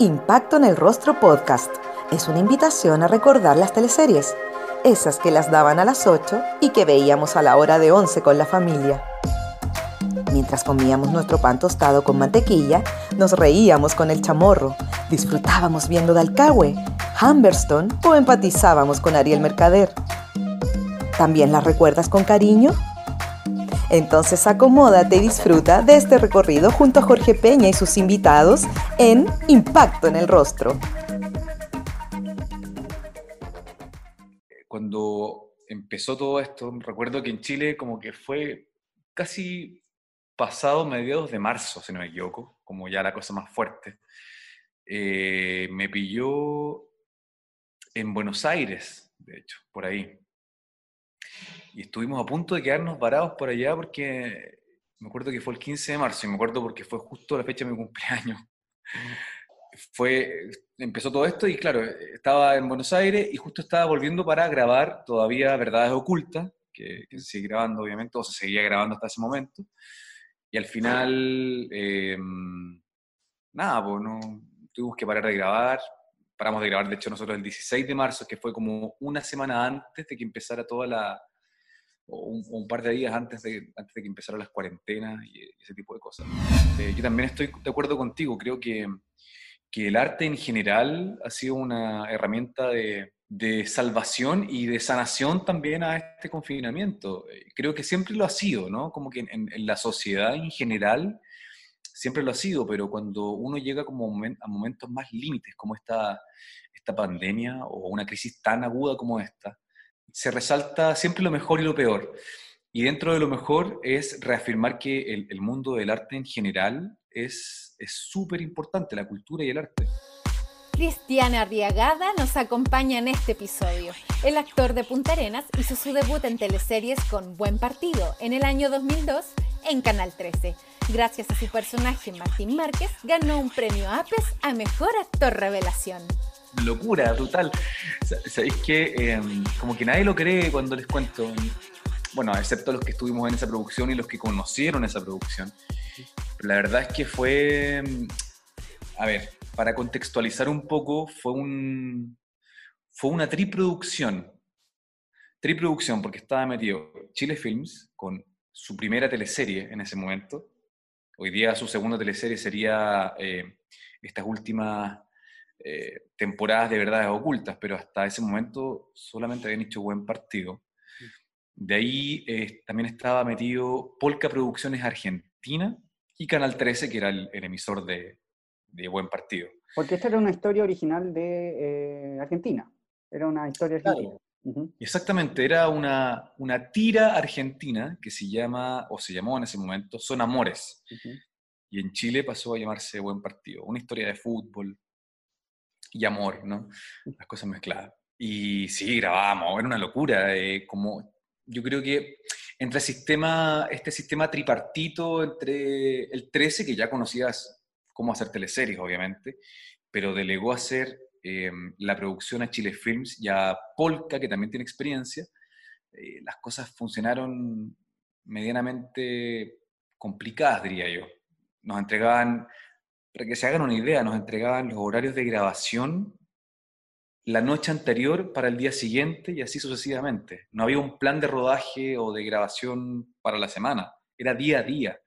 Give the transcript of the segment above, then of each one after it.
Impacto en el Rostro Podcast es una invitación a recordar las teleseries, esas que las daban a las 8 y que veíamos a la hora de 11 con la familia. Mientras comíamos nuestro pan tostado con mantequilla, nos reíamos con el chamorro, disfrutábamos viendo Dalcahue, Humberstone o empatizábamos con Ariel Mercader. ¿También las recuerdas con cariño? Entonces acomódate y disfruta de este recorrido junto a Jorge Peña y sus invitados en Impacto en el Rostro. Cuando empezó todo esto, recuerdo que en Chile como que fue casi pasado mediados de marzo, si no me equivoco, como ya la cosa más fuerte. Eh, me pilló en Buenos Aires, de hecho, por ahí y estuvimos a punto de quedarnos varados por allá porque me acuerdo que fue el 15 de marzo y me acuerdo porque fue justo la fecha de mi cumpleaños. Fue, empezó todo esto y claro, estaba en Buenos Aires y justo estaba volviendo para grabar todavía Verdades Ocultas, que, sigue grabando obviamente, o se seguía grabando hasta ese momento. Y al final, em, nada, pues no, tuvimos que parar de grabar. Paramos de grabar, de hecho, nosotros el 16 de marzo, que fue como una semana antes de que empezara toda la, un, par de días antes de, antes de que empezaran las cuarentenas y, ese tipo de cosas. Eh, yo también estoy de acuerdo contigo, creo que, que, el arte en general ha sido una herramienta de, de salvación y de sanación también a este confinamiento. Eh, creo que siempre lo ha sido, ¿no? Como que en, en la sociedad en general siempre lo ha sido, pero cuando uno llega como a momentos más límites como esta, esta pandemia o una crisis tan aguda como esta, se resalta siempre lo mejor y lo peor. Y dentro de lo mejor es reafirmar que el, mundo del arte en general es súper importante, la cultura y el arte. Cristiana Arriagada nos acompaña en este episodio. El actor de Punta Arenas hizo su debut en teleseries con Buen Partido en el año 2002 en Canal 13. Gracias a su personaje Martín Márquez, ganó un premio APES a Mejor Actor Revelación locura total. ¿Sabéis que em, como que nadie lo cree cuando les cuento? Bueno, excepto los que estuvimos en esa producción y los que conocieron esa producción. Pero la verdad es que fue, em, a ver, para contextualizar un poco, fue un fue una triproducción. Triproducción, porque estaba metido Chile Films con su primera teleserie en ese momento. Hoy día su segunda teleserie sería eh, estas últimas eh, temporadas de verdades ocultas, pero hasta ese momento solamente habían hecho buen partido. De ahí eh, también estaba metido Polka Producciones Argentina y Canal 13, que era el, emisor de, Buen Partido. Porque esta era una historia original de eh, Argentina. Era una historia argentina. Exactamente, era una, una tira argentina que se llama, o se llamó en ese momento, Son Amores. Y en Chile pasó a llamarse Buen Partido. Una historia de fútbol, y amor, ¿no? Las cosas mezcladas. Y sí, grabábamos, era una locura, eh, como yo creo que entre sistema, este sistema tripartito entre el 13, que ya conocías cómo hacer teleseries, obviamente, pero delegó a hacer em, la producción a Chile Films y a Polka, que también tiene experiencia, eh, las cosas funcionaron medianamente complicadas, diría yo. Nos entregaban para que se hagan una idea, nos entregaban los horarios de grabación la noche anterior para el día siguiente y así sucesivamente. No había un plan de rodaje o de grabación para la semana, era día a día.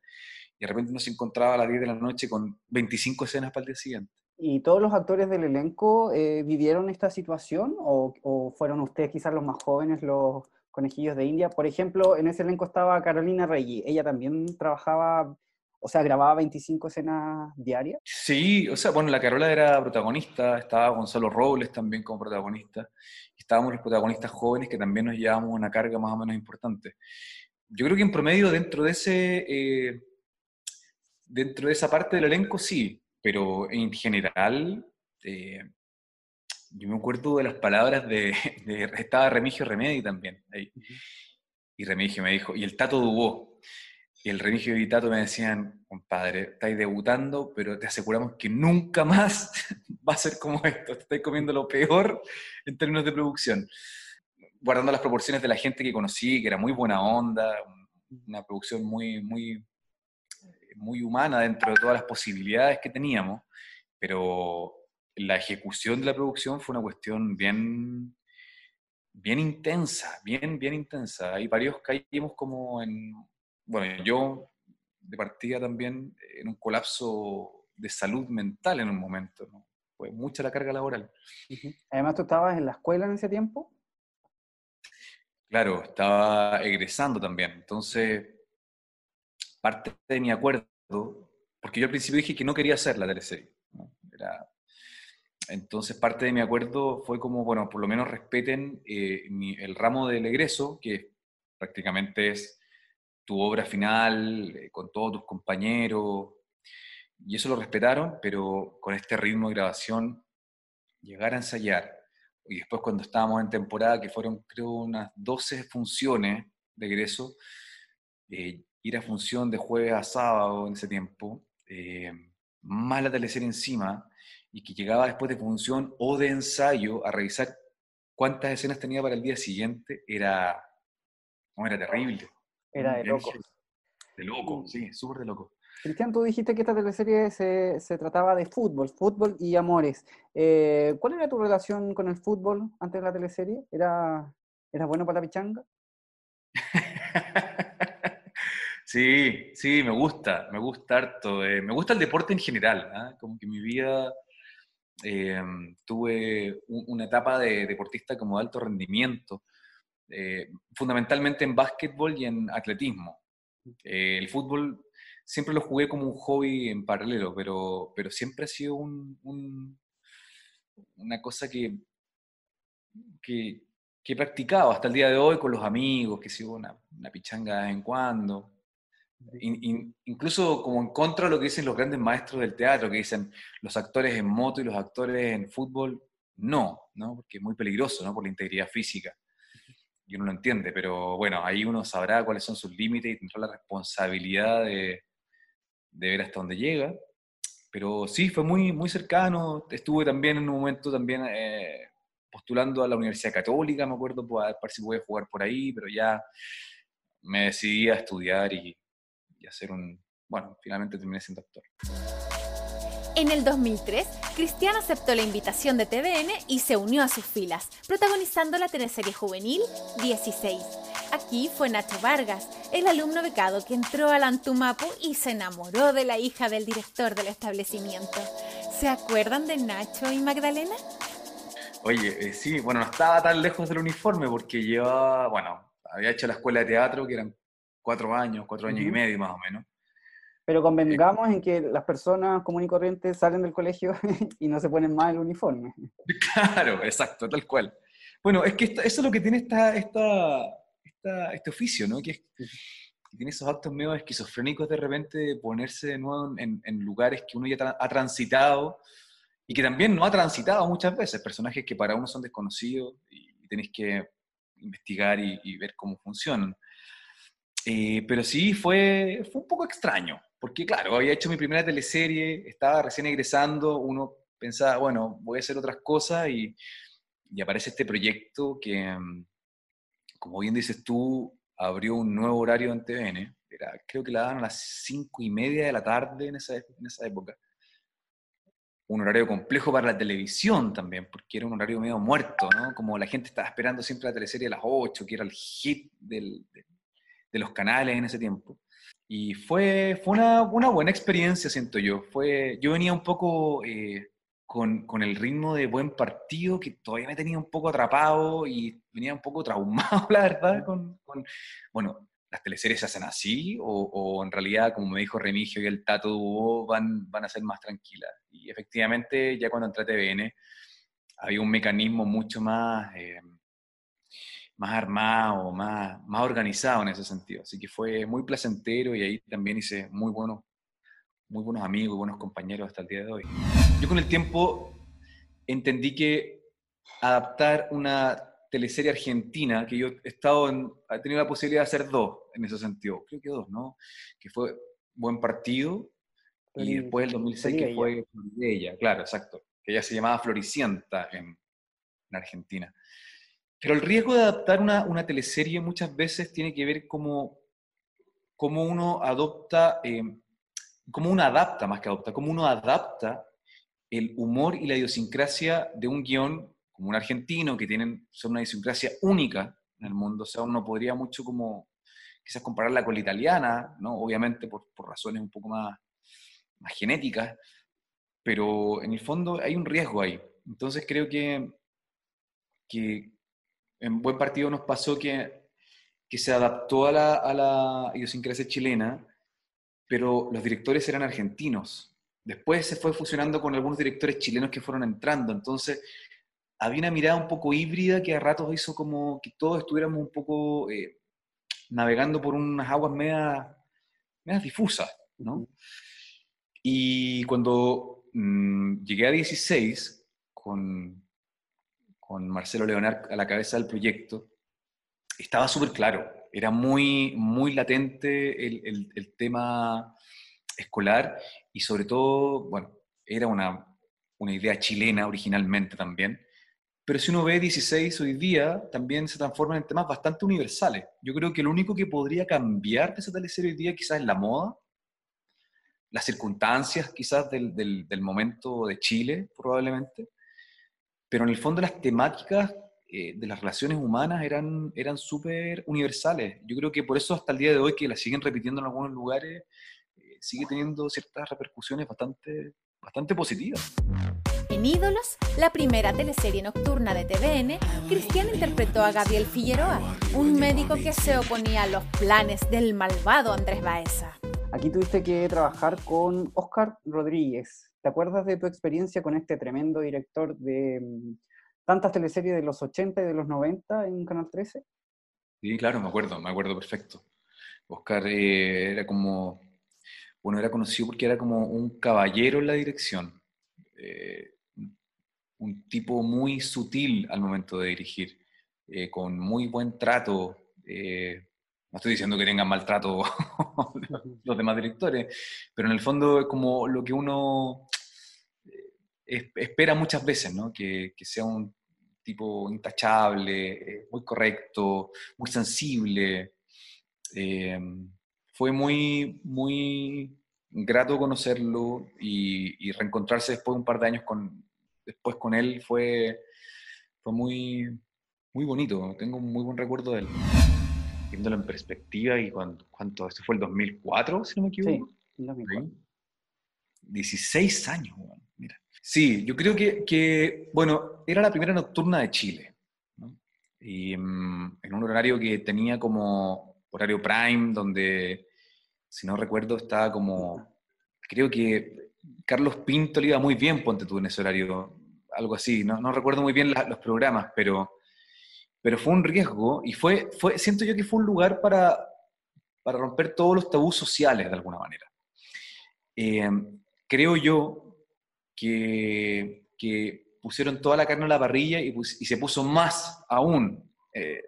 Y de repente uno se encontraba a las 10 de la noche con 25 escenas para el día siguiente. ¿Y todos los actores del elenco eh, vivieron esta situación o, fueron ustedes quizás los más jóvenes, los conejillos de India? Por ejemplo, en ese elenco estaba Carolina Reggi, ella también trabajaba o sea, grababa 25 escenas diarias. Sí, o sea, bueno, la Carola era protagonista, estaba Gonzalo Robles también como protagonista, estábamos los protagonistas jóvenes que también nos llevábamos una carga más o menos importante. Yo creo que en promedio dentro de ese, eh, dentro de esa parte del elenco sí, pero en general, eh, yo me acuerdo de las palabras de, de estaba Remigio Remedi también ahí. Y Remigio me dijo, y el Tato Dubó, y el Remigio y Tato me decían, compadre, estáis debutando, pero te aseguramos que nunca más va a ser como esto. Te estáis comiendo lo peor en términos de producción. Guardando las proporciones de la gente que conocí, que era muy buena onda, una producción muy, muy, muy humana dentro de todas las posibilidades que teníamos, pero la ejecución de la producción fue una cuestión bien, bien intensa, bien, bien intensa. Hay varios caímos como en, bueno, yo de partida también en un colapso de salud mental en un momento, ¿no? Fue mucha la carga laboral. Además, ¿tú estabas en la escuela en ese tiempo? Claro, estaba egresando también. Entonces, parte de mi acuerdo, porque yo al principio dije que no quería hacer la teleserie. Era, entonces, parte de mi acuerdo fue como, bueno, por lo menos respeten eh, el ramo del egreso, que prácticamente es tu obra final, eh, con todos tus compañeros, y eso lo respetaron, pero con este ritmo de grabación, llegar a ensayar, y después cuando estábamos en temporada, que fueron creo unas 12 funciones de egreso, eh, ir a función de jueves a sábado en ese tiempo, eh, más la teleserie encima, y que llegaba después de función o de ensayo a revisar cuántas escenas tenía para el día siguiente, era, era terrible. Era de loco. De loco, sí, súper de loco. Cristian, tú dijiste que esta teleserie se, se trataba de fútbol, fútbol y amores. Eh, ¿Cuál era tu relación con el fútbol antes de la teleserie? ¿Era, ¿Era bueno para la pichanga? sí, sí, me gusta, me gusta harto. Eh, me gusta el deporte en general, ¿ah? como que mi vida em, tuve una etapa de deportista como de alto rendimiento. Eh, fundamentalmente en básquetbol y en atletismo. Eh, el fútbol siempre lo jugué como un hobby en paralelo, pero, pero siempre ha sido un, una cosa que, que, he practicado hasta el día de hoy con los amigos, que sigo una, una pichanga de vez en cuando. incluso como en contra de lo que dicen los grandes maestros del teatro, que dicen los actores en moto y los actores en fútbol, no, ¿no? porque es muy peligroso ¿no? por la integridad física y uno lo entiende, pero bueno, ahí uno sabrá cuáles son sus límites y tendrá la responsabilidad de, de ver hasta dónde llega. Pero sí, fue muy, muy cercano. Estuve también en un momento también eh, postulando a la Universidad Católica, me acuerdo, para ver si podía jugar por ahí, pero ya me decidí a estudiar y, y hacer un... Bueno, finalmente terminé siendo actor. En el 2003, Cristian aceptó la invitación de TVN y se unió a sus filas, protagonizando la teleserie juvenil 16. Aquí fue Nacho Vargas, el alumno becado que entró al Antumapu y se enamoró de la hija del director del establecimiento. ¿Se acuerdan de Nacho y Magdalena? Oye, eh, sí, bueno, no estaba tan lejos del uniforme porque llevaba, bueno, había hecho la escuela de teatro que eran cuatro años, cuatro años y medio más o menos. Pero convengamos en que las personas comunes y corrientes salen del colegio y no se ponen más el uniforme. Claro, exacto, tal cual. Bueno, es que eso es lo que tiene esta, esta, este oficio, ¿no? Que, tiene esos actos medio esquizofrénicos de repente de ponerse de nuevo en, lugares que uno ya ha transitado y que también no ha transitado muchas veces, personajes que para uno son desconocidos y, tenéis que investigar y, ver cómo funcionan. Eh, pero sí, fue, fue un poco extraño, porque claro, había hecho mi primera teleserie, estaba recién egresando, uno pensaba, bueno, voy a hacer otras cosas y, aparece este proyecto que, mm, como bien dices tú, abrió un nuevo horario en TVN, era, creo que la daban a las cinco y media de la tarde en esa, en esa época. Un horario complejo para la televisión también, porque era un horario medio muerto, ¿no? Como la gente estaba esperando siempre la teleserie a las 8, que era el hit del, de los canales en ese tiempo. Y fue, fue una, una, buena experiencia, siento yo. Fue, yo venía un poco eh, con, con, el ritmo de buen partido que todavía me tenía un poco atrapado y venía un poco traumado, la verdad, con, con bueno, las teleseries se hacen así o, o, en realidad, como me dijo Remigio y el Tato Duo, van, van a ser más tranquilas. Y efectivamente, ya cuando entré a TVN, había un mecanismo mucho más... Eh, más armado, más, más organizado en ese sentido. Así que fue muy placentero y ahí también hice muy buenos, muy buenos amigos, buenos compañeros hasta el día de hoy. Yo con el tiempo entendí que adaptar una teleserie argentina, que yo he, estado en, he tenido la posibilidad de hacer dos en ese sentido, creo que dos, ¿no? Que fue Buen Partido y después el 2006 que fue ella, claro, exacto, que ella se llamaba Floricienta en, en Argentina. Pero el riesgo de adaptar una, una teleserie muchas veces tiene que ver cómo, cómo uno adopta, eh, cómo uno adapta más que adopta, cómo uno adapta el humor y la idiosincrasia de un guion como un argentino, que tienen, son una idiosincrasia única en el mundo. O sea, uno podría mucho como quizás compararla con la italiana, ¿no? Obviamente por, por razones un poco más, más genéticas, pero en el fondo hay un riesgo ahí. Entonces creo que, que en buen partido nos pasó que, que se adaptó a la, a la idiosincrasia chilena, pero los directores eran argentinos. Después se fue fusionando con algunos directores chilenos que fueron entrando, entonces había una mirada un poco híbrida que a ratos hizo como que todos estuviéramos un poco eh, navegando por unas aguas medias, difusas, ¿no? Y cuando mm, llegué a 16, con, con Marcelo Leonard a la cabeza del proyecto, estaba súper claro, era muy, muy latente el, el, tema escolar y sobre todo, bueno, era una, una idea chilena originalmente también, pero si uno ve 16 hoy día, también se transforman en temas bastante universales. Yo creo que lo único que podría cambiar de esa hoy día quizás es la moda, las circunstancias quizás del, del, momento de Chile, probablemente, pero en el fondo las temáticas eh, de las relaciones humanas eran, eran súper universales. Yo creo que por eso hasta el día de hoy, que la siguen repitiendo en algunos lugares, eh, sigue teniendo ciertas repercusiones bastante, bastante positivas. En Ídolos, la primera teleserie nocturna de TVN, Cristian interpretó a Gabriel Figueroa, un médico que se oponía a los planes del malvado Andrés Baeza. Aquí tuviste que trabajar con Oscar Rodríguez. ¿Te acuerdas de tu experiencia con este tremendo director de mm, tantas teleseries de los 80 y de los 90 en Canal 13? Sí, claro, me acuerdo, me acuerdo perfecto. Oscar eh, era como, bueno, era conocido porque era como un caballero en la dirección. Eh, un tipo muy sutil al momento de dirigir, eh, con muy buen trato. No estoy diciendo que tengan maltrato los demás directores, pero en el fondo es como lo que uno espera muchas veces, ¿no? que, que sea un tipo intachable, muy correcto, muy sensible. fue muy, muy grato conocerlo y, y, reencontrarse después de un par de años con, después con él fue, fue muy, muy bonito. Tengo un muy buen recuerdo de él. Viéndolo en perspectiva y cuánto, cuánto esto fue el 2004, si no me equivoco. Sí, 2004. 16 años, mira. Sí, yo creo que, que, bueno, era la primera nocturna de Chile. Y mm, en un horario que tenía como horario prime, donde, si no recuerdo, estaba como, creo que Carlos Pinto le iba muy bien, ponte tú en ese horario, algo así, no, no recuerdo muy bien los programas, pero, pero fue un riesgo y fue, fue, siento yo que fue un lugar para, para romper todos los tabús sociales de alguna manera. Eh, creo yo que, pusieron toda la carne a la parrilla y, se puso más aún. Eh,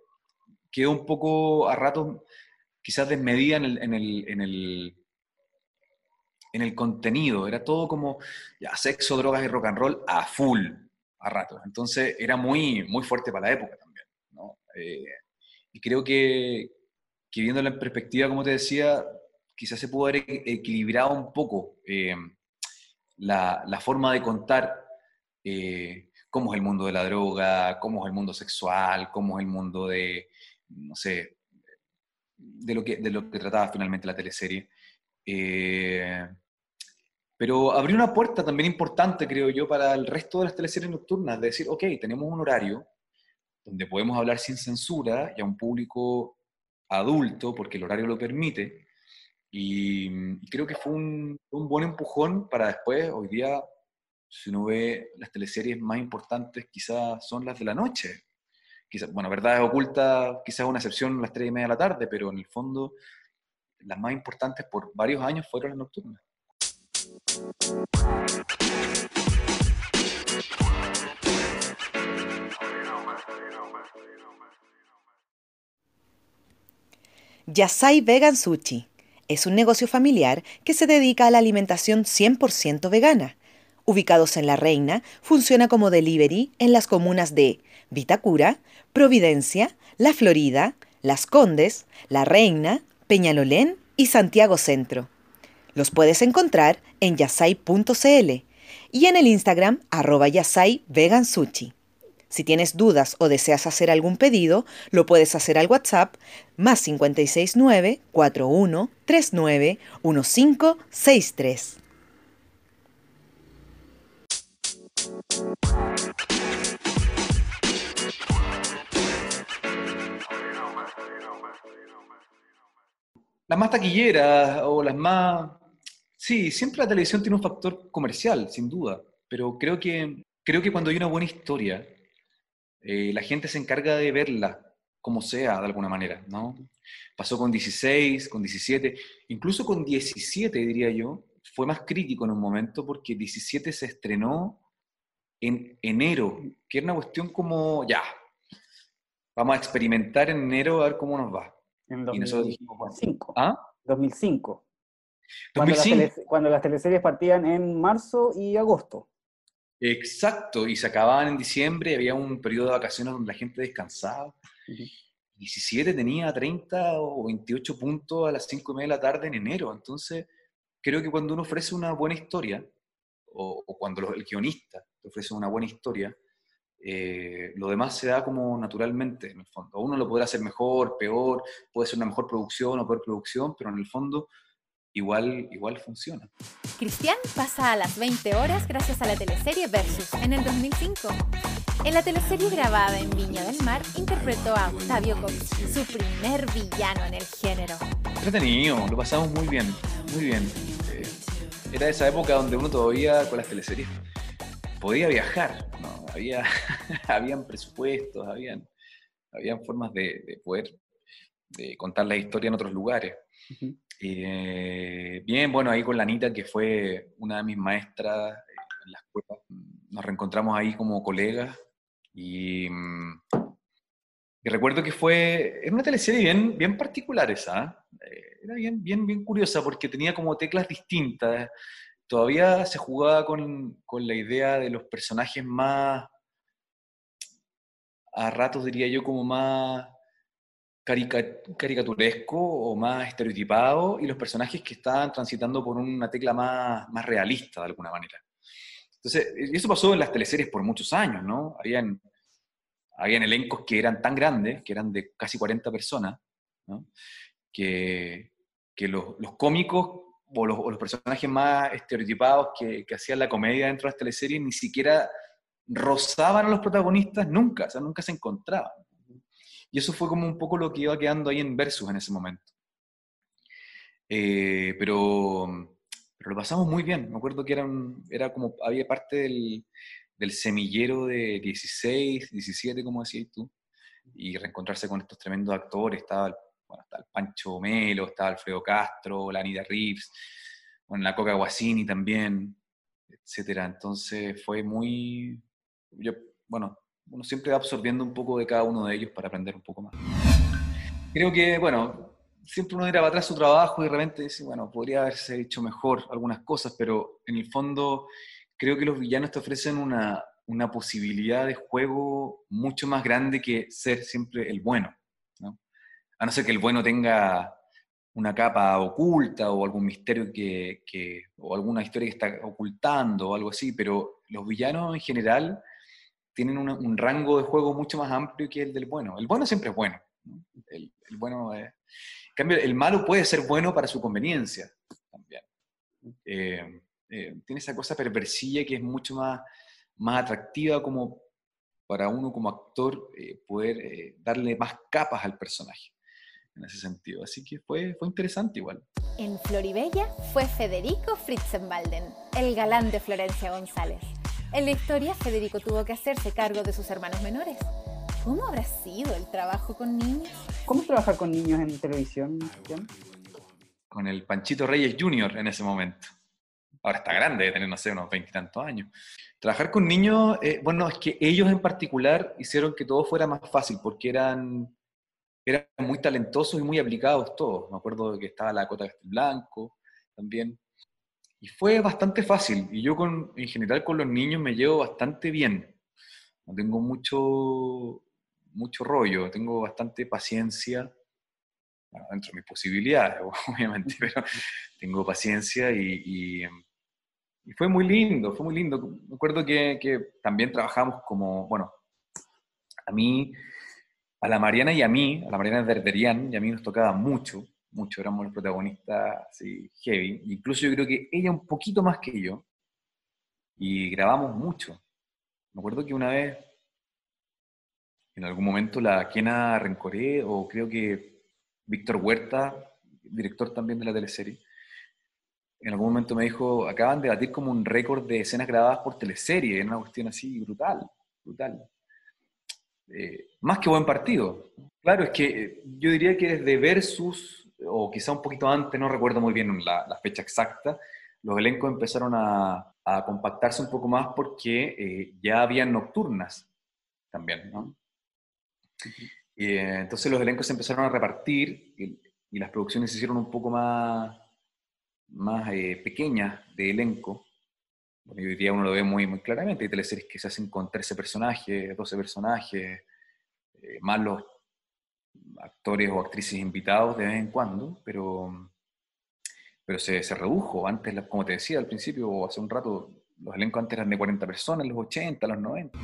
quedó un poco a ratos quizás desmedida en el, en el, en el en el contenido, era todo como sexo, drogas y rock and roll a full, a rato. Entonces era muy, muy fuerte para la época también. Eh, y creo que, que en perspectiva, como te decía, quizás se pudo haber equilibrado un poco eh, la, forma de contar eh, cómo es el mundo de la droga, cómo es el mundo sexual, cómo es el mundo de, no sé, de lo que, de lo que trataba finalmente la teleserie. Eh, pero abrió una puerta también importante, creo yo, para el resto de las teleseries nocturnas, de decir, ok, tenemos un horario donde podemos hablar sin censura y a un público adulto, porque el horario lo permite, y, creo que fue un, un, buen empujón para después, hoy día, si uno ve las teleseries más importantes, quizás son las de la noche. Quizás, bueno, Verdades Ocultas, quizás una excepción las tres y media de la tarde, pero en el fondo las más importantes por varios años fueron las nocturnas. Yasai Vegan Sushi es un negocio familiar que se dedica a la alimentación 100% vegana. Ubicados en La Reina, funciona como delivery en las comunas de Vitacura, Providencia, La Florida, Las Condes, La Reina, Peñalolén y Santiago Centro. Los puedes encontrar en yasai.cl y en el Instagram arroba yasai. Si tienes dudas o deseas hacer algún pedido, lo puedes hacer al WhatsApp más 569 4139 1563. Las más taquilleras o las más... Sí, siempre la televisión tiene un factor comercial, sin duda, pero creo que, creo que cuando hay una buena historia, eh, la gente se encarga de verla como sea, de alguna manera, ¿no? Pasó con 16, con 17, incluso con 17, diría yo, fue más crítico en un momento porque 17 se estrenó en enero, que era una cuestión como, ya, vamos a experimentar en enero a ver cómo nos va. En Y nosotros 2005. ¿Ah? 2005. Cuando, 2005. Las cuando las teleseries partían en marzo y agosto. Exacto, y se acababan en diciembre, había un periodo de vacaciones donde la gente descansaba. 17 tenía 30 o 28 puntos a las 5 y media de la tarde en enero. Entonces, creo que cuando uno ofrece una buena historia, o, o cuando lo- el guionista te ofrece una buena historia, eh, lo demás se da como naturalmente, en el fondo. Uno lo podrá hacer mejor, peor, puede ser una mejor producción o peor producción, pero en el fondo igual, igual funciona. Cristian pasa a las 20 horas gracias a la teleserie Versus en el 2005. En la teleserie grabada en Viña del Mar interpretó a Octavio Cox, su primer villano en el género. Entretenido, lo pasamos muy bien, muy bien. Eh, era esa época donde uno todavía con las teleseries podía viajar, ¿no? Había, habían presupuestos, habían, habían formas de, de poder de contar la historia en otros lugares. Ujú. Eh, bien, bueno, ahí con la Anita, que fue una de mis maestras eh, en la escuela, nos reencontramos ahí como colegas y, mm, recuerdo que fue, una teleserie bien, bien particular esa. Eh, era bien, bien, bien curiosa porque tenía como teclas distintas, todavía se jugaba con, con la idea de los personajes más, a ratos diría yo como más caricaturesco o más estereotipado y los personajes que estaban transitando por una tecla más, más realista de alguna manera. Entonces, eso pasó en las teleseries por muchos años, ¿no? Habían, habían elencos que eran tan grandes, que eran de casi 40 personas, que, que los, los cómicos o los, o los personajes más estereotipados que, que hacían la comedia dentro de las teleseries ni siquiera rozaban a los protagonistas nunca, o sea, nunca se encontraban. Y eso fue como un poco lo que iba quedando ahí en Versus en ese momento. Eh, pero, pero lo pasamos muy bien. Me acuerdo que era, un- era como, había parte del, del semillero de 16, 17, como decías tú, y reencontrarse con estos tremendos actores. Estaba, el- bueno, estaba el Pancho Melo, estaba Alfredo Castro, la Anita Reeves, bueno, la Coca Guasini también, etcétera. Entonces fue muy, yo, bueno, uno siempre va absorbiendo un poco de cada uno de ellos para aprender un poco más. Creo que, bueno, siempre uno mira para atrás su trabajo y de repente dice, bueno, podría haberse hecho mejor algunas cosas, pero en el fondo creo que los villanos te ofrecen una, una posibilidad de juego mucho más grande que ser siempre el bueno, ¿no? A no ser que el bueno tenga una capa oculta o algún misterio que, que- o alguna historia que está ocultando o algo así, pero los villanos en general tienen una- un rango de juego mucho más amplio que el del bueno. El bueno siempre es bueno. ¿no? El, el bueno es... En cambio, el malo puede ser bueno para su conveniencia también. Eh, eh, tiene esa cosa perversilla que es mucho más, más atractiva como para uno como actor eh, poder eh, darle más capas al personaje en ese sentido. Así que fue, fue interesante igual. En Floribella fue Federico Fritzenbalden, el galán de Florencia González. En la historia, Federico tuvo que hacerse cargo de sus hermanos menores. ¿Cómo habrá sido el trabajo con niños? ¿Cómo es trabajar con niños en televisión? Con el Panchito Reyes Jr. en ese momento. Ahora está grande, debe tener, no sé, unos veintitantos años. Trabajar con niños, eh, bueno, es que ellos en particular hicieron que todo fuera más fácil, porque eran, eran muy talentosos y muy aplicados todos. Me acuerdo que estaba la Cota Castelblanco también. Y fue bastante fácil. Y yo con, en general con los niños me llevo bastante bien. No tengo mucho, mucho rollo, tengo bastante paciencia, bueno, dentro de mis posibilidades, obviamente, pero tengo paciencia y, y, y fue muy lindo, fue muy lindo. Me acuerdo que, que también trabajamos como, bueno, a mí, a la Mariana y a mí, a la Mariana Derderian y a mí nos tocaba mucho, mucho, éramos los protagonistas así, heavy. Incluso yo creo que ella un poquito más que yo. Y grabamos mucho. Me acuerdo que una vez, en algún momento, la Kena Rencoré, o creo que Víctor Huerta, director también de la teleserie, en algún momento me dijo, acaban de batir como un récord de escenas grabadas por teleserie, es una cuestión así brutal, brutal. Eh, más que buen partido. Claro, es que eh, yo diría que desde Versus, o quizá un poquito antes, no recuerdo muy bien la, fecha exacta, los elencos empezaron a, compactarse un poco más porque eh, ya habían nocturnas también, ¿no? entonces los elencos se empezaron a repartir y, y las producciones se hicieron un poco más más eh, pequeñas de elenco, bueno, hoy día uno lo ve muy, muy claramente, hay teleseries que se hacen con 13 personajes, 12 personajes, eh, más los actores o actrices invitados de vez en cuando, pero, pero se, se redujo. Antes, como te decía al principio, o hace un rato, los elencos antes eran de 40 personas, los 80, los 90.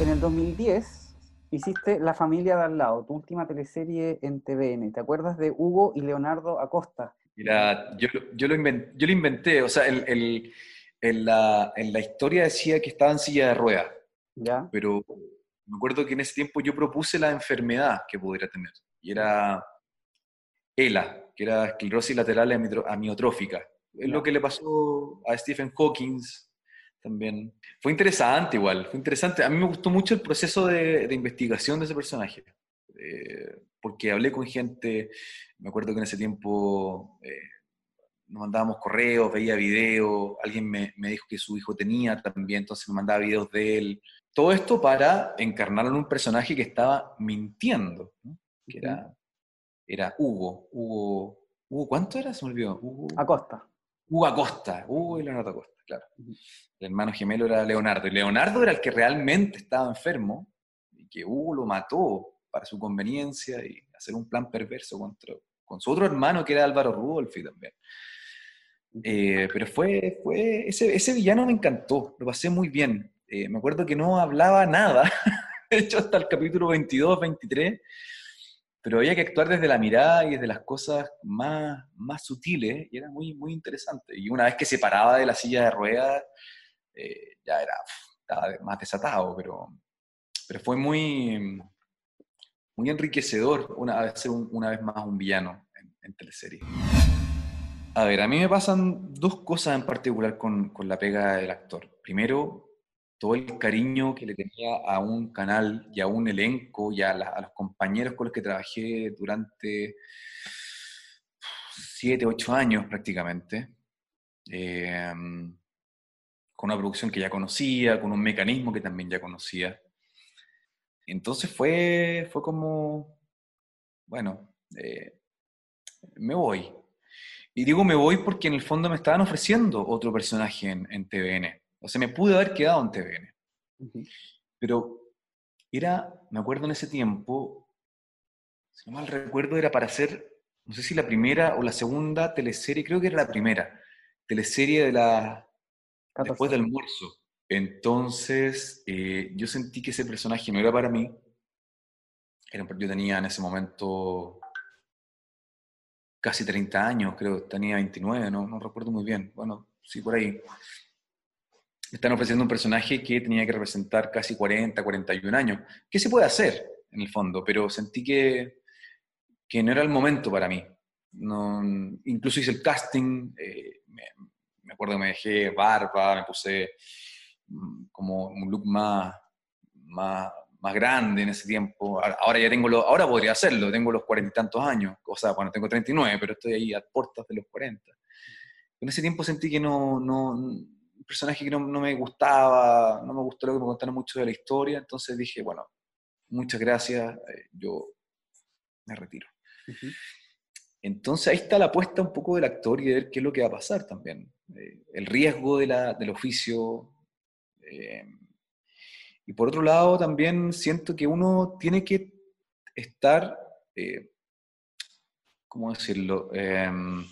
En el 2010 hiciste La familia de al lado, tu última teleserie en TVN. ¿Te acuerdas de Hugo y Leonardo Acosta? Mira, yo, yo, lo, inventé, yo lo inventé, o sea, el, el, en, la, en, la, historia decía que estaba en silla de ruedas, ¿Ya? pero me acuerdo que en ese tiempo yo propuse la enfermedad que pudiera tener, y era ELA, que era esclerosis lateral amiotrófica. Es lo que le pasó a Stephen Hawking también. Fue interesante igual, fue interesante. A mí me gustó mucho el proceso de, de investigación de ese personaje. Eh, porque hablé con gente, me acuerdo que en ese tiempo eh, nos mandábamos correos, veía videos, alguien me, me, dijo que su hijo tenía también, entonces me mandaba videos de él. Todo esto para encarnar en un personaje que estaba mintiendo, que era, era Hugo. Hugo. ¿Hugo cuánto era? Se me olvidó. Hugo, Acosta. Hugo Acosta. Hugo y Leonardo Acosta, claro. El hermano gemelo era Leonardo. Y Leonardo era el que realmente estaba enfermo y que Hugo lo mató para su conveniencia y hacer un plan perverso contra, con su otro hermano que era Álvaro Rudolfi también. Eh, pero fue, fue ese, ese, villano me encantó, lo pasé muy bien. Eh, me acuerdo que no hablaba nada, de hecho hasta el capítulo 22, 23, pero había que actuar desde la mirada y desde las cosas más, más sutiles y era muy, muy interesante. Y una vez que se paraba de la silla de ruedas, eh, ya era, estaba más desatado, pero, pero fue muy, muy enriquecedor una, ser una vez más un villano en, en teleserie. A ver, a mí me pasan dos cosas en particular con, con, la pega del actor. Primero, todo el cariño que le tenía a un canal y a un elenco y a, los compañeros con los que trabajé durante siete, ocho años prácticamente. Eh, con una producción que ya conocía, con un mecanismo que también ya conocía. Entonces fue, fue como, bueno, eh, me voy. Y digo me voy porque en el fondo me estaban ofreciendo otro personaje en, en TVN. O sea, me pude haber quedado en TVN. Pero era, me acuerdo en ese tiempo, si no mal recuerdo, era para hacer, no sé si la primera o la segunda teleserie, creo que era la primera, teleserie de la, después del almuerzo. Entonces, eh, yo sentí que ese personaje no era para mí. yo tenía en ese momento casi 30 años, creo, tenía 29, no, no recuerdo muy bien. Bueno, sí, por ahí. Están ofreciendo un personaje que tenía que representar casi 40, 41 años. ¿Qué se puede hacer, en el fondo? Pero sentí que, que no era el momento para mí. No, incluso hice el casting, eh, me, me acuerdo que me dejé barba, me puse Mm, como un look más, más, más grande en ese tiempo. Ahora ya tengo, lo, ahora podría hacerlo, tengo los cuarenta y tantos años, o sea, bueno, tengo 39, pero estoy ahí a puertas de los 40. En ese tiempo sentí que no, no personaje que no, no, me gustaba, no me gustó lo que me contaron mucho de la historia, entonces dije, bueno, muchas gracias, eh, yo me retiro. Entonces ahí está la apuesta un poco del actor y de ver qué es lo que va a pasar también. Eh, el riesgo de la, del oficio, eh, y por otro lado, también siento que uno tiene que estar, eh, ¿cómo decirlo? Em,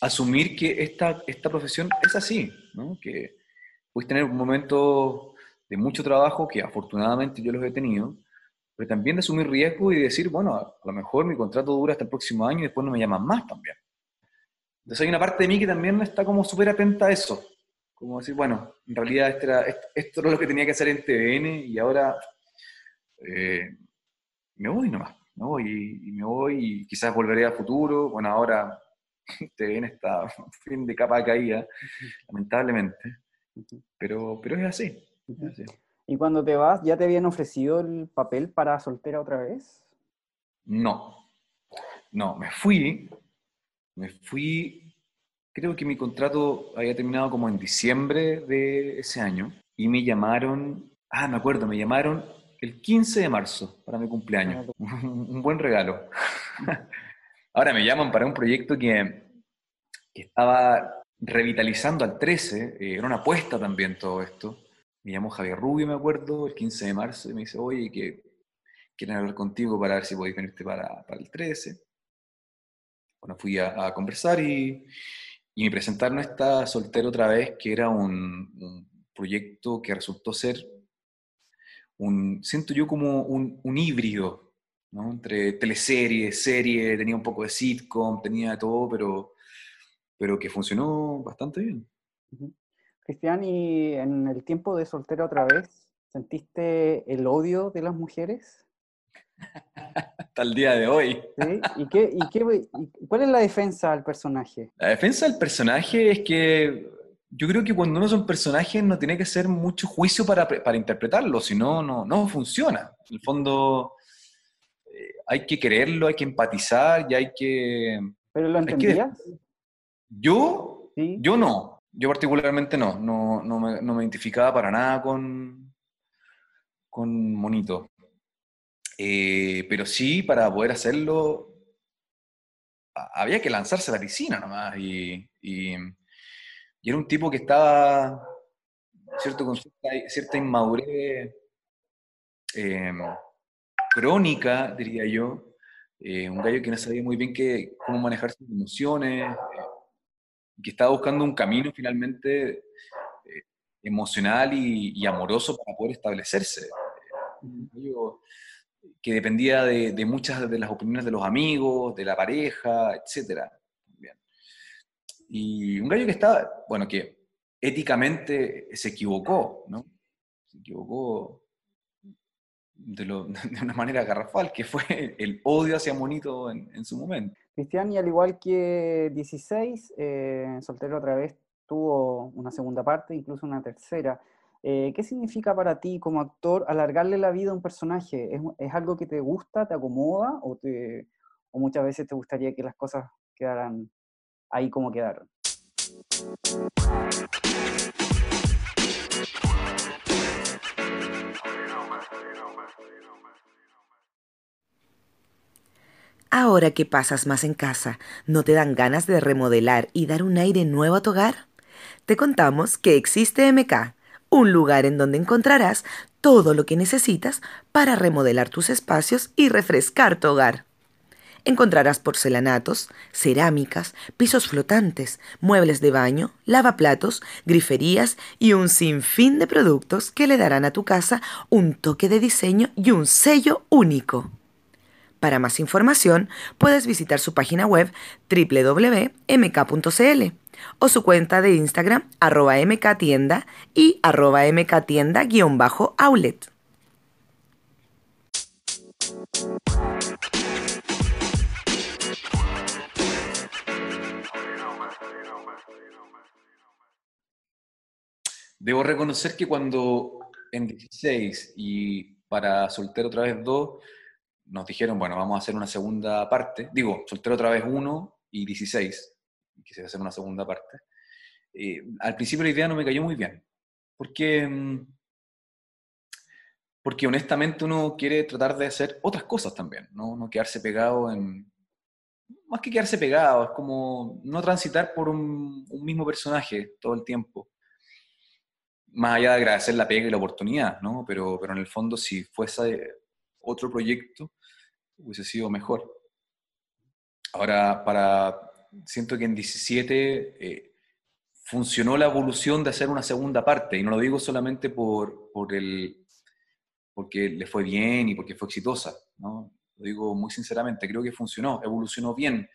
asumir que esta, esta profesión es así. ¿No? Que puedes tener un momento de mucho trabajo, que afortunadamente yo los he tenido, pero también de asumir riesgo y decir, bueno, a lo mejor mi contrato dura hasta el próximo año y después no me llaman más también. Entonces hay una parte de mí que también está como súper atenta a eso. Como decir, bueno, en realidad esto era, esto era lo que tenía que hacer en TVN y ahora eh, me voy nomás, me voy y, me voy y quizás volveré a futuro. Bueno, ahora TVN está fin de capa caída, lamentablemente, pero, pero es así. Es así. ¿Y cuando te vas, ya te habían ofrecido el papel para soltera otra vez? No, no, me fui, me fui, creo que mi contrato había terminado como en diciembre de ese año y me llamaron, ah, me acuerdo, me llamaron el 15 de marzo para mi cumpleaños, un buen regalo. Ahora me llaman para un proyecto que, estaba revitalizando al 13, eh, era una apuesta también todo esto me llamó Javier Rubio, me acuerdo, el 15 de marzo, y me dice, oye, que quieren hablar contigo para ver si podéis venirte para, para el 13. Bueno, fui a, conversar y, y, me presentaron esta soltero otra vez, que era un, un, proyecto que resultó ser un, siento yo como un, un híbrido, ¿no? entre teleserie, serie, tenía un poco de sitcom, tenía de todo, pero, pero que funcionó bastante bien. Cristian, ¿y en el tiempo de soltera otra vez, sentiste el odio de las mujeres? Hasta el día de hoy. ¿Sí? ¿Y, qué, y, qué, y cuál es la defensa del personaje? La defensa del personaje es que yo creo que cuando uno es un personaje no tiene que ser mucho juicio para, para interpretarlo, si no, no funciona. En el fondo hay que quererlo, hay que empatizar y hay que... ¿Pero lo entendías? Yo, ¿Sí? yo no. Yo particularmente no, no, no, me, no me identificaba para nada con, con Monito. Eh, pero sí, para poder hacerlo, había que lanzarse a la piscina nomás. Y, y, era un tipo que estaba, ¿cierto? con cierta, inmadurez em, crónica, diría yo. Eh, un gallo que no sabía muy bien cómo manejar sus emociones, que estaba buscando un camino finalmente eh, emocional y, amoroso para poder establecerse. que dependía de, muchas de las opiniones de los amigos, de la pareja, etc. Y un gallo que estaba, bueno, que éticamente se equivocó, ¿no? Se equivocó de, una manera garrafal, que fue el odio hacia Monito en su momento. Cristian, y al igual que 16, eh, Soltero otra vez tuvo una segunda parte, incluso una tercera. Eh, ¿Qué significa para ti como actor alargarle la vida a un personaje? ¿Es, algo que te gusta, te acomoda o, te, o muchas veces te gustaría que las cosas quedaran ahí como quedaron? Ahora que pasas más en casa, ¿no te dan ganas de remodelar y dar un aire nuevo a tu hogar? Te contamos que existe MK, un lugar en donde encontrarás todo lo que necesitas para remodelar tus espacios y refrescar tu hogar. Encontrarás porcelanatos, cerámicas, pisos flotantes, muebles de baño, lavaplatos, griferías y un sinfín de productos que le darán a tu casa un toque de diseño y un sello único. Para más información, puedes visitar su página web www.mk.cl o su cuenta de Instagram arroba mktienda y arroba mktienda-outlet. Debo reconocer que cuando en 16 y para Soltero otra vez 2 nos dijeron, bueno, vamos a hacer una segunda parte. Digo, soltero otra vez uno y 16. Quise hacer una segunda parte. Eh, al principio la idea no me cayó muy bien. Porque, mm, porque honestamente uno quiere tratar de hacer otras cosas también, no, no quedarse pegado en... Más que quedarse pegado, es como no transitar por un, un mismo personaje todo el tiempo más allá de agradecer la pega y la oportunidad, ¿no? Pero, pero en el fondo, si fuese otro proyecto, hubiese sido mejor. Ahora, para, siento que en 17 eh, funcionó la evolución de hacer una segunda parte, y no lo digo solamente por, por el, porque le fue bien y porque fue exitosa, ¿no? Lo digo muy sinceramente, creo que funcionó, evolucionó bien.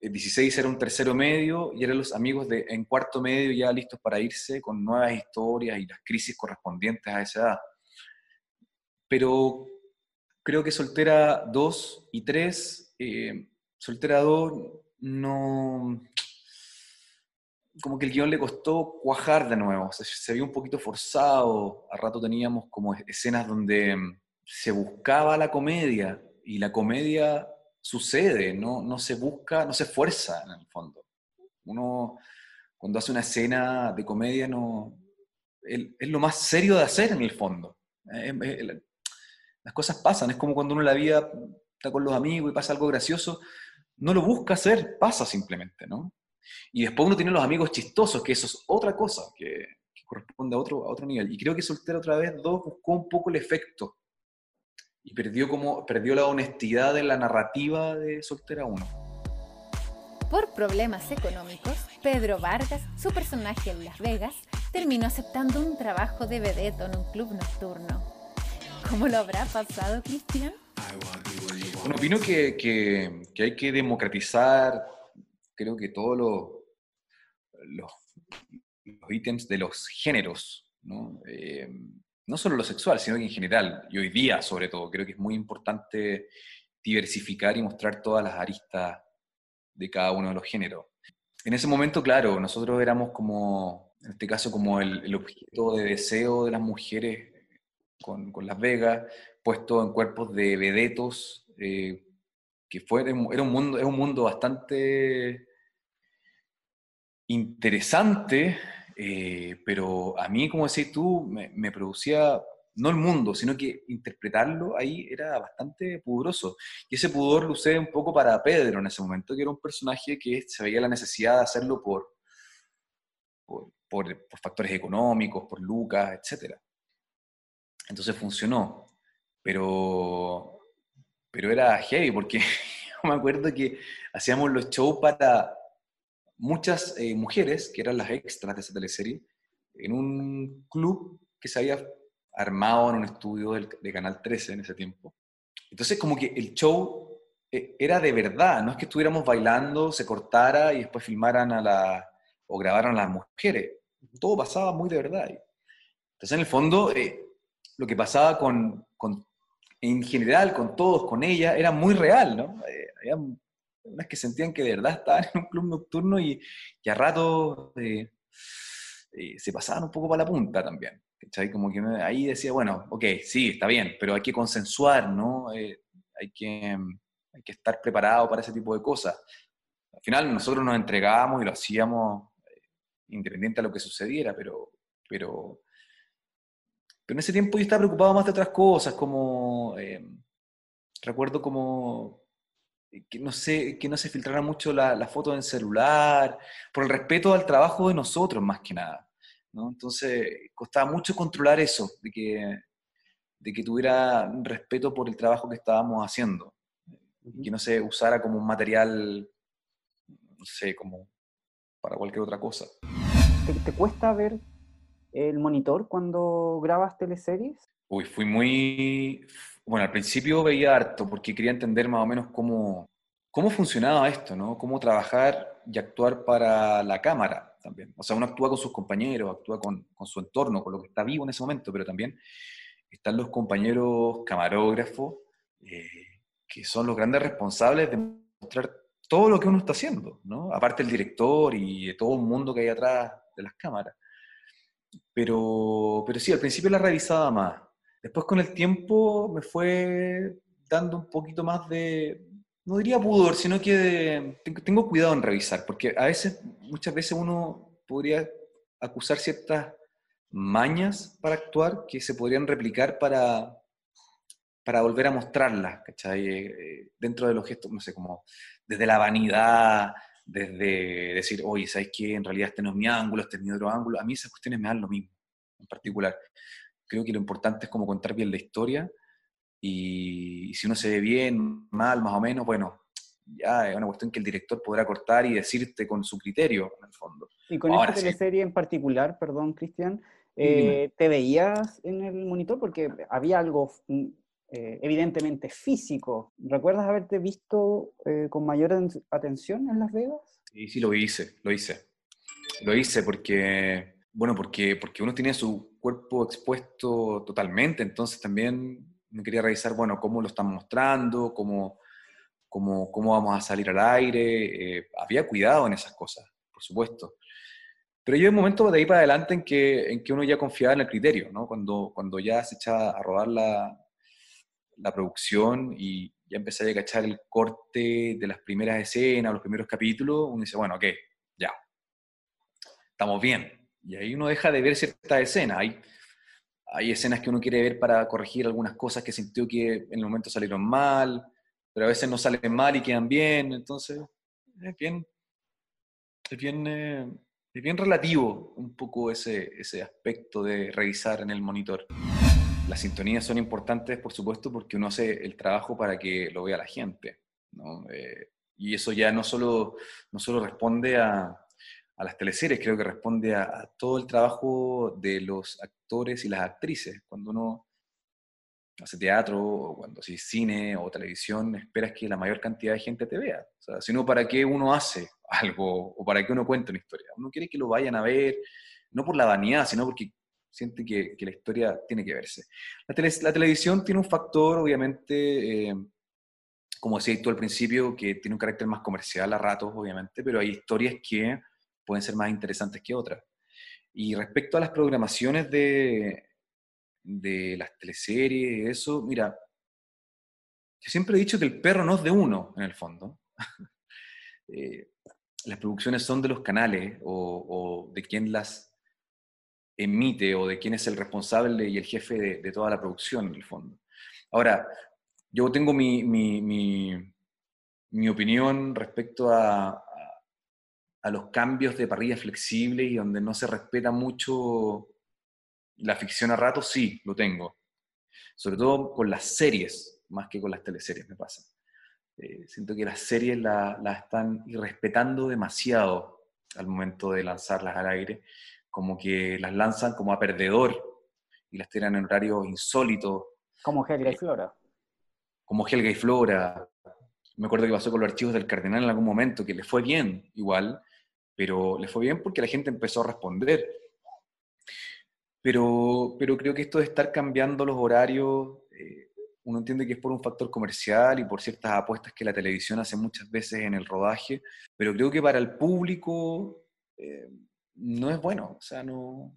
El 16 era un tercero medio y eran los amigos de, en cuarto medio ya listos para irse con nuevas historias y las crisis correspondientes a esa edad. Pero creo que Soltera 2 y 3, eh, Soltera 2 no, como que el guion le costó cuajar de nuevo, se, vio un poquito forzado, a rato teníamos como escenas donde mm, se buscaba la comedia y la comedia sucede, no, no se busca, no se esfuerza en el fondo. Uno cuando hace una escena de comedia no, es lo más serio de hacer en el fondo. Las cosas pasan, es como cuando uno en la vida está con los amigos y pasa algo gracioso, no lo busca hacer, pasa simplemente, ¿no? Y después uno tiene los amigos chistosos, que eso es otra cosa, que, corresponde a otro, a otro nivel. Y creo que Soltera otra vez dos buscó un poco el efecto y perdió, como, perdió la honestidad de la narrativa de Soltera 1. Por problemas económicos, Pedro Vargas, su personaje en Las Vegas, terminó aceptando un trabajo de vedeto en un club nocturno. ¿Cómo lo habrá pasado, Cristian? Bueno, opino que, hay que democratizar creo que todos los, ítems de los géneros, ¿no? Eh, no solo lo sexual, sino que en general, y hoy día sobre todo, creo que es muy importante diversificar y mostrar todas las aristas de cada uno de los géneros. En ese momento, claro, nosotros éramos como, en este caso, como el, objeto de deseo de las mujeres con, Las Vegas, puesto en cuerpos de vedetos, eh, que fue, era un mundo, es un mundo bastante interesante, eh, pero a mí, como decís tú, me, producía, no el mundo, sino que interpretarlo ahí era bastante pudoroso. Y ese pudor luce un poco para Pedro en ese momento, que era un personaje que se veía la necesidad de hacerlo por, por, por, factores económicos, por lucas, etc. Entonces funcionó, pero, pero era heavy, porque yo me acuerdo que hacíamos los shows para muchas eh, mujeres, que eran las extras de esa teleserie, en un club que se había armado en un estudio de Canal 13 en ese tiempo. Entonces como que el show eh, era de verdad, no es que estuviéramos bailando, se cortara y después filmaran a la, o grabaran a las mujeres. Todo pasaba muy de verdad. Entonces en el fondo eh, lo que pasaba con, en general, con todos, con ella, era muy real, ¿no? unas que sentían que de verdad estaban en un club nocturno y, y a rato eh, eh, se pasaban un poco para la punta también. Como que ahí decía, bueno, ok, sí, está bien, pero hay que consensuar, ¿no? Eh, hay, que, hay que estar preparado para ese tipo de cosas. Al final nosotros nos entregábamos y lo hacíamos independiente a lo que sucediera, pero, pero, pero en ese tiempo yo estaba preocupado más de otras cosas, como, recuerdo como que no, sé, que no se filtrara mucho la, la, foto en celular, por el respeto al trabajo de nosotros más que nada. ¿no? Entonces, costaba mucho controlar eso, de que, de que tuviera respeto por el trabajo que estábamos haciendo, y que no se usara como un material, no sé, como para cualquier otra cosa. ¿Te, te cuesta ver el monitor cuando grabas teleseries? Uy, fui muy, bueno, al principio veía harto porque quería entender más o menos cómo, cómo funcionaba esto, ¿no? Cómo trabajar y actuar para la cámara también. O sea, uno actúa con sus compañeros, actúa con, su entorno, con lo que está vivo en ese momento, pero también están los compañeros camarógrafos, eh, que son los grandes responsables de mostrar todo lo que uno está haciendo, ¿no? Aparte el director y todo un mundo que hay atrás de las cámaras. Pero, pero sí, al principio la revisaba más. Después con el tiempo me fue dando un poquito más de, no diría pudor, sino que tengo cuidado en revisar, porque a veces, muchas veces uno podría acusar ciertas mañas para actuar que se podrían replicar para, para volver a mostrarlas, ¿cachai? Eh, dentro de los gestos, no sé, como desde la vanidad, desde decir, oye, ¿sabes qué? En realidad este no es mi ángulo, este es mi otro ángulo. A mí esas cuestiones me dan lo mismo, en particular creo que lo importante es como contar bien la historia y, si uno se ve bien, mal, más o menos, bueno, ya es una cuestión que el director podrá cortar y decirte con su criterio, en el fondo. Y con esta teleserie en particular, perdón, Cristian, eh, ¿te veías en el monitor? Porque había algo mm, eh, evidentemente físico. ¿Recuerdas haberte visto eh, con mayor atención en Las Vegas? Sí, sí, lo hice, lo hice. Lo hice porque, bueno, porque, porque uno tiene su cuerpo expuesto totalmente, entonces también me quería revisar, bueno, cómo lo están mostrando, cómo, cómo, cómo vamos a salir al aire. Eh, había cuidado en esas cosas, por supuesto. Pero yo un momento de ahí para adelante en que, en que uno ya confiaba en el criterio, ¿no? Cuando, cuando ya se echaba a rodar la, la producción y ya empecé a cachar el corte de las primeras escenas, los primeros capítulos, uno dice, bueno, ok, ya, estamos bien. Y ahí uno deja de ver cierta escena. Hay, hay escenas que uno quiere ver para corregir algunas cosas que sintió que en el momento salieron mal, pero a veces no salen mal y quedan bien. Entonces, es bien, es bien, eh, es bien relativo un poco ese, ese aspecto de revisar en el monitor. Las sintonías son importantes, por supuesto, porque uno hace el trabajo para que lo vea la gente. Eh, y eso ya no solo, no solo responde a, a las teleseries, creo que responde a, todo el trabajo de los actores y las actrices. Cuando uno hace teatro, o cuando hace cine o televisión, esperas que la mayor cantidad de gente te vea. O sea, sino para qué uno hace algo o para qué uno cuenta una historia. Uno quiere que lo vayan a ver, no por la vanidad, sino porque siente que, la historia tiene que verse. La, televisión tiene un factor, obviamente, eh, como decía tú al principio, que tiene un carácter más comercial a ratos, obviamente, pero hay historias que pueden ser más interesantes que otras. Y respecto a las programaciones de, de las teleseries, eso, mira, yo siempre he dicho que el perro no es de uno, en el fondo. Eh, las producciones son de los canales o, o de quien las emite o de quién es el responsable y el jefe de, toda la producción, en el fondo. Ahora, yo tengo mi, mi, opinión respecto a, a, los cambios de parrilla flexible y donde no se respeta mucho la ficción a rato, sí, lo tengo. Sobre todo con las series, más que con las teleseries, me pasa. Eh, siento que las series las la están irrespetando demasiado al momento de lanzarlas al aire como que las lanzan como a perdedor y las tiran en horario insólito. Como Helga y Flora. Como Helga y Flora. Me acuerdo que pasó con los archivos del Cardenal en algún momento, que le fue bien igual, pero le fue bien porque la gente empezó a responder. Pero, pero creo que esto de estar cambiando los horarios, eh, uno entiende que es por un factor comercial y por ciertas apuestas que la televisión hace muchas veces en el rodaje, pero creo que para el público... Eh, no es bueno, o sea, no...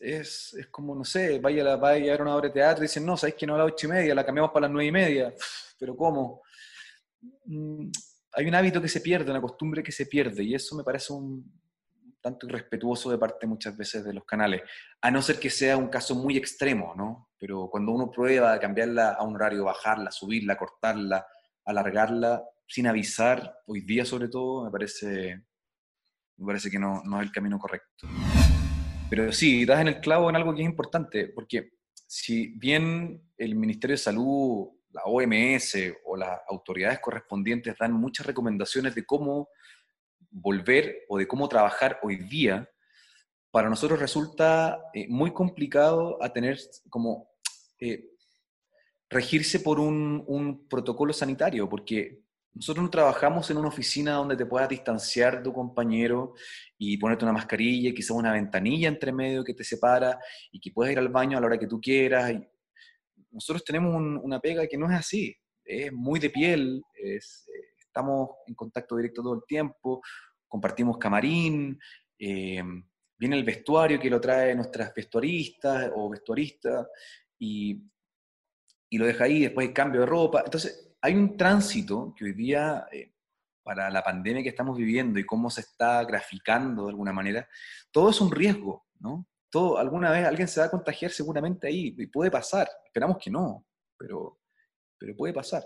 Es, es como, no sé, vaya, a, vaya a ver una obra de teatro y dicen, no, sabéis que no a las ocho y media, la cambiamos para las nueve y media, pero ¿cómo? Mm, hay un hábito que se pierde, una costumbre que se pierde, y eso me parece un tanto irrespetuoso de parte muchas veces de los canales, a no ser que sea un caso muy extremo, ¿no? Pero cuando uno prueba cambiarla a un horario, bajarla, subirla, cortarla, alargarla, sin avisar, hoy día sobre todo, me parece me parece que no, no es el camino correcto. Pero sí, das en el clavo en algo que es importante, porque si bien el Ministerio de Salud, la OMS o las autoridades correspondientes dan muchas recomendaciones de cómo volver o de cómo trabajar hoy día, para nosotros resulta eh, muy complicado a tener como eh, regirse por un, un, protocolo sanitario, porque nosotros no trabajamos en una oficina donde te puedas distanciar tu compañero y ponerte una mascarilla, quizás una ventanilla entre medio que te separa y que puedas ir al baño a la hora que tú quieras. nosotros tenemos una pega que no es así, es muy de piel, estamos en contacto directo todo el tiempo, compartimos camarín, eh, viene el vestuario que lo trae nuestras vestuaristas o vestuaristas y, y lo deja ahí, después hay cambio de ropa. Entonces, hay un tránsito que hoy día, eh, para la pandemia que estamos viviendo y cómo se está graficando de alguna manera, todo es un riesgo, ¿no? Todo, alguna vez alguien se va a contagiar seguramente ahí, y puede pasar, esperamos que no, pero, pero puede pasar.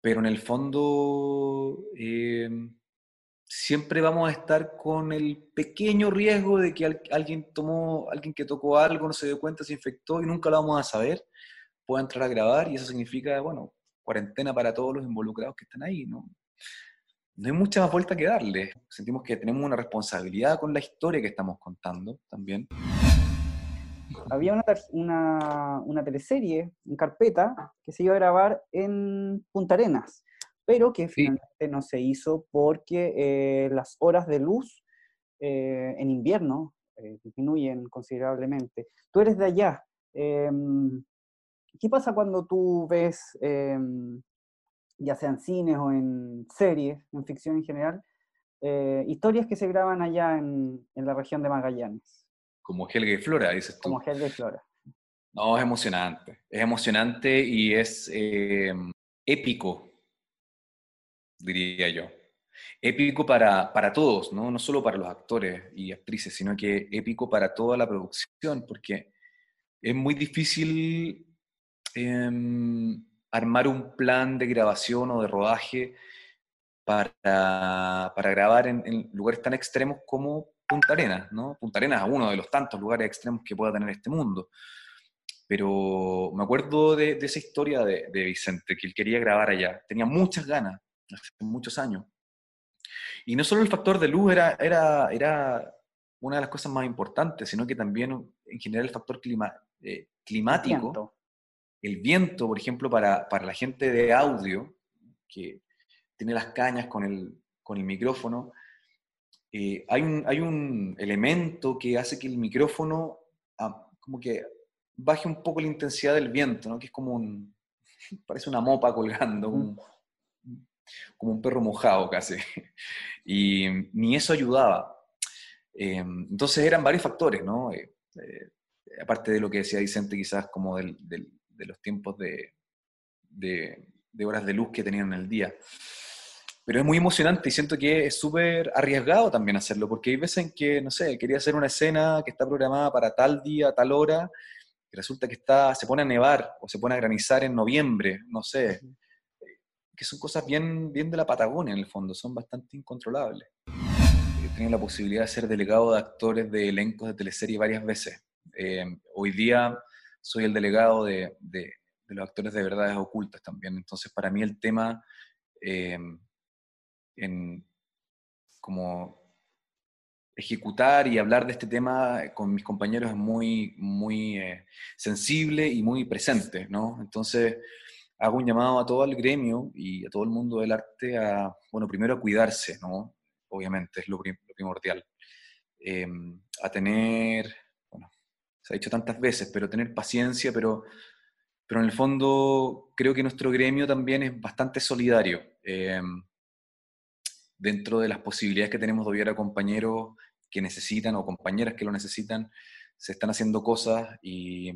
Pero en el fondo, eh, siempre vamos a estar con el pequeño riesgo de que alguien tomó, alguien que tocó algo, no se dio cuenta, se infectó y nunca lo vamos a saber, pueda entrar a grabar y eso significa, bueno, cuarentena para todos los involucrados que están ahí, ¿no? no hay mucha más vuelta que darle. Sentimos que tenemos una responsabilidad con la historia que estamos contando también. Había una, una, una teleserie en carpeta que se iba a grabar en Punta Arenas, pero que finalmente no se hizo porque eh, las horas de luz eh, en invierno eh, disminuyen considerablemente. Tú eres de allá. Em, ¿Qué pasa cuando tú ves, em, ya sea en cines o en series, en ficción en general, eh, historias que se graban allá en, la región de Magallanes? Como Helga y Flora, dices tú. Como Helga y Flora. No, es emocionante. Es emocionante y es em, épico, diría yo. Épico para, para todos, ¿no? no solo para los actores y actrices, sino que épico para toda la producción, porque es muy difícil Em, armar un plan de grabación o de rodaje para, para grabar en, lugares tan extremos como Punta Arenas, ¿no? Punta Arenas es uno de los tantos lugares extremos que pueda tener este mundo. Pero me acuerdo de, esa historia de, Vicente, que él quería grabar allá. Tenía muchas ganas, hace muchos años. Y no solo el factor de luz era, era, era una de las cosas más importantes, sino que también en general el factor clima, eh, climático el viento, por ejemplo, para, la gente de audio, que tiene las cañas con el, con el micrófono, eh, hay, un, hay un elemento que hace que el micrófono ah, como que baje un poco la intensidad del viento, ¿no? que es como un, parece una mopa colgando, como un perro mojado casi. Y ni eso ayudaba. Eh, entonces eran varios factores, ¿no? Eh, aparte de lo que decía Vicente, quizás como del, de los tiempos de, de, horas de luz que tenían en el día. Pero es muy emocionante y siento que es súper arriesgado también hacerlo, porque hay veces en que, no sé, quería hacer una escena que está programada para tal día, tal hora, y resulta que está, se pone a nevar o se pone a granizar en noviembre, no sé, que son cosas bien, bien de la Patagonia en el fondo, son bastante incontrolables. He tenido la posibilidad de ser delegado de actores de elencos de teleserie varias veces. Eh, hoy día soy el delegado de, los actores de verdades ocultas también. Entonces, para mí el tema, eh, en, como ejecutar y hablar de este tema con mis compañeros es muy, muy eh, sensible y muy presente, ¿no? Entonces, hago un llamado a todo el gremio y a todo el mundo del arte a, bueno, primero cuidarse, ¿no? Obviamente, es lo, primordial. Eh, a tener se ha dicho tantas veces, pero tener paciencia, pero, pero en el fondo creo que nuestro gremio también es bastante solidario. Eh, dentro de las posibilidades que tenemos de a compañeros que necesitan o compañeras que lo necesitan, se están haciendo cosas y,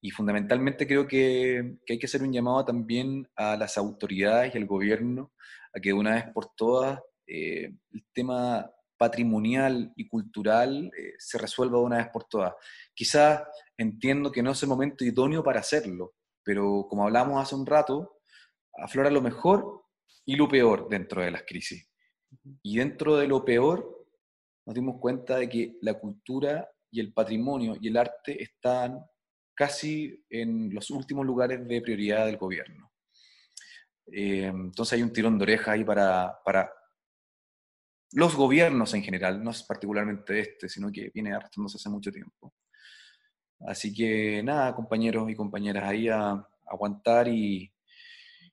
y fundamentalmente creo que, que, hay que hacer un llamado también a las autoridades y al gobierno a que de una vez por todas eh, el tema patrimonial y cultural eh, se resuelva de una vez por todas. Quizás entiendo que no es el momento idóneo para hacerlo, pero como hablamos hace un rato, aflora lo mejor y lo peor dentro de las crisis. Y dentro de lo peor nos dimos cuenta de que la cultura y el patrimonio y el arte están casi en los últimos lugares de prioridad del gobierno. Eh, entonces hay un tirón de oreja ahí para, para los gobiernos en general, no es particularmente este, sino que viene arrastrándose hace mucho tiempo. Así que nada, compañeros y compañeras, ahí a, aguantar y,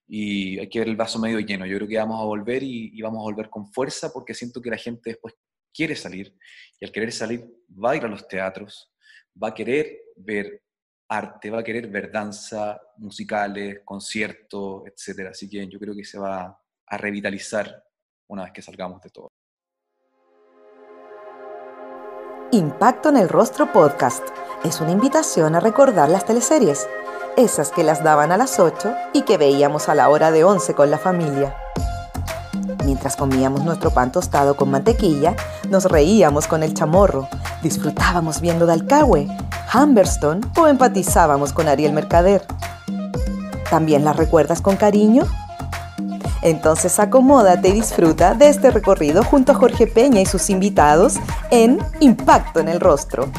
y, hay que ver el vaso medio lleno. Yo creo que vamos a volver y, y, vamos a volver con fuerza porque siento que la gente después quiere salir y al querer salir va a ir a los teatros, va a querer ver arte, va a querer ver danza, musicales, conciertos, etc. Así que yo creo que se va a revitalizar una vez que salgamos de todo. Impacto en el Rostro Podcast es una invitación a recordar las teleseries, esas que las daban a las 8 y que veíamos a la hora de 11 con la familia. Mientras comíamos nuestro pan tostado con mantequilla, nos reíamos con el chamorro, disfrutábamos viendo Dalcahue, Humberstone o empatizábamos con Ariel Mercader. ¿También las recuerdas con cariño? Entonces acomódate y disfruta de este recorrido junto a Jorge Peña y sus invitados en Impacto en el Rostro.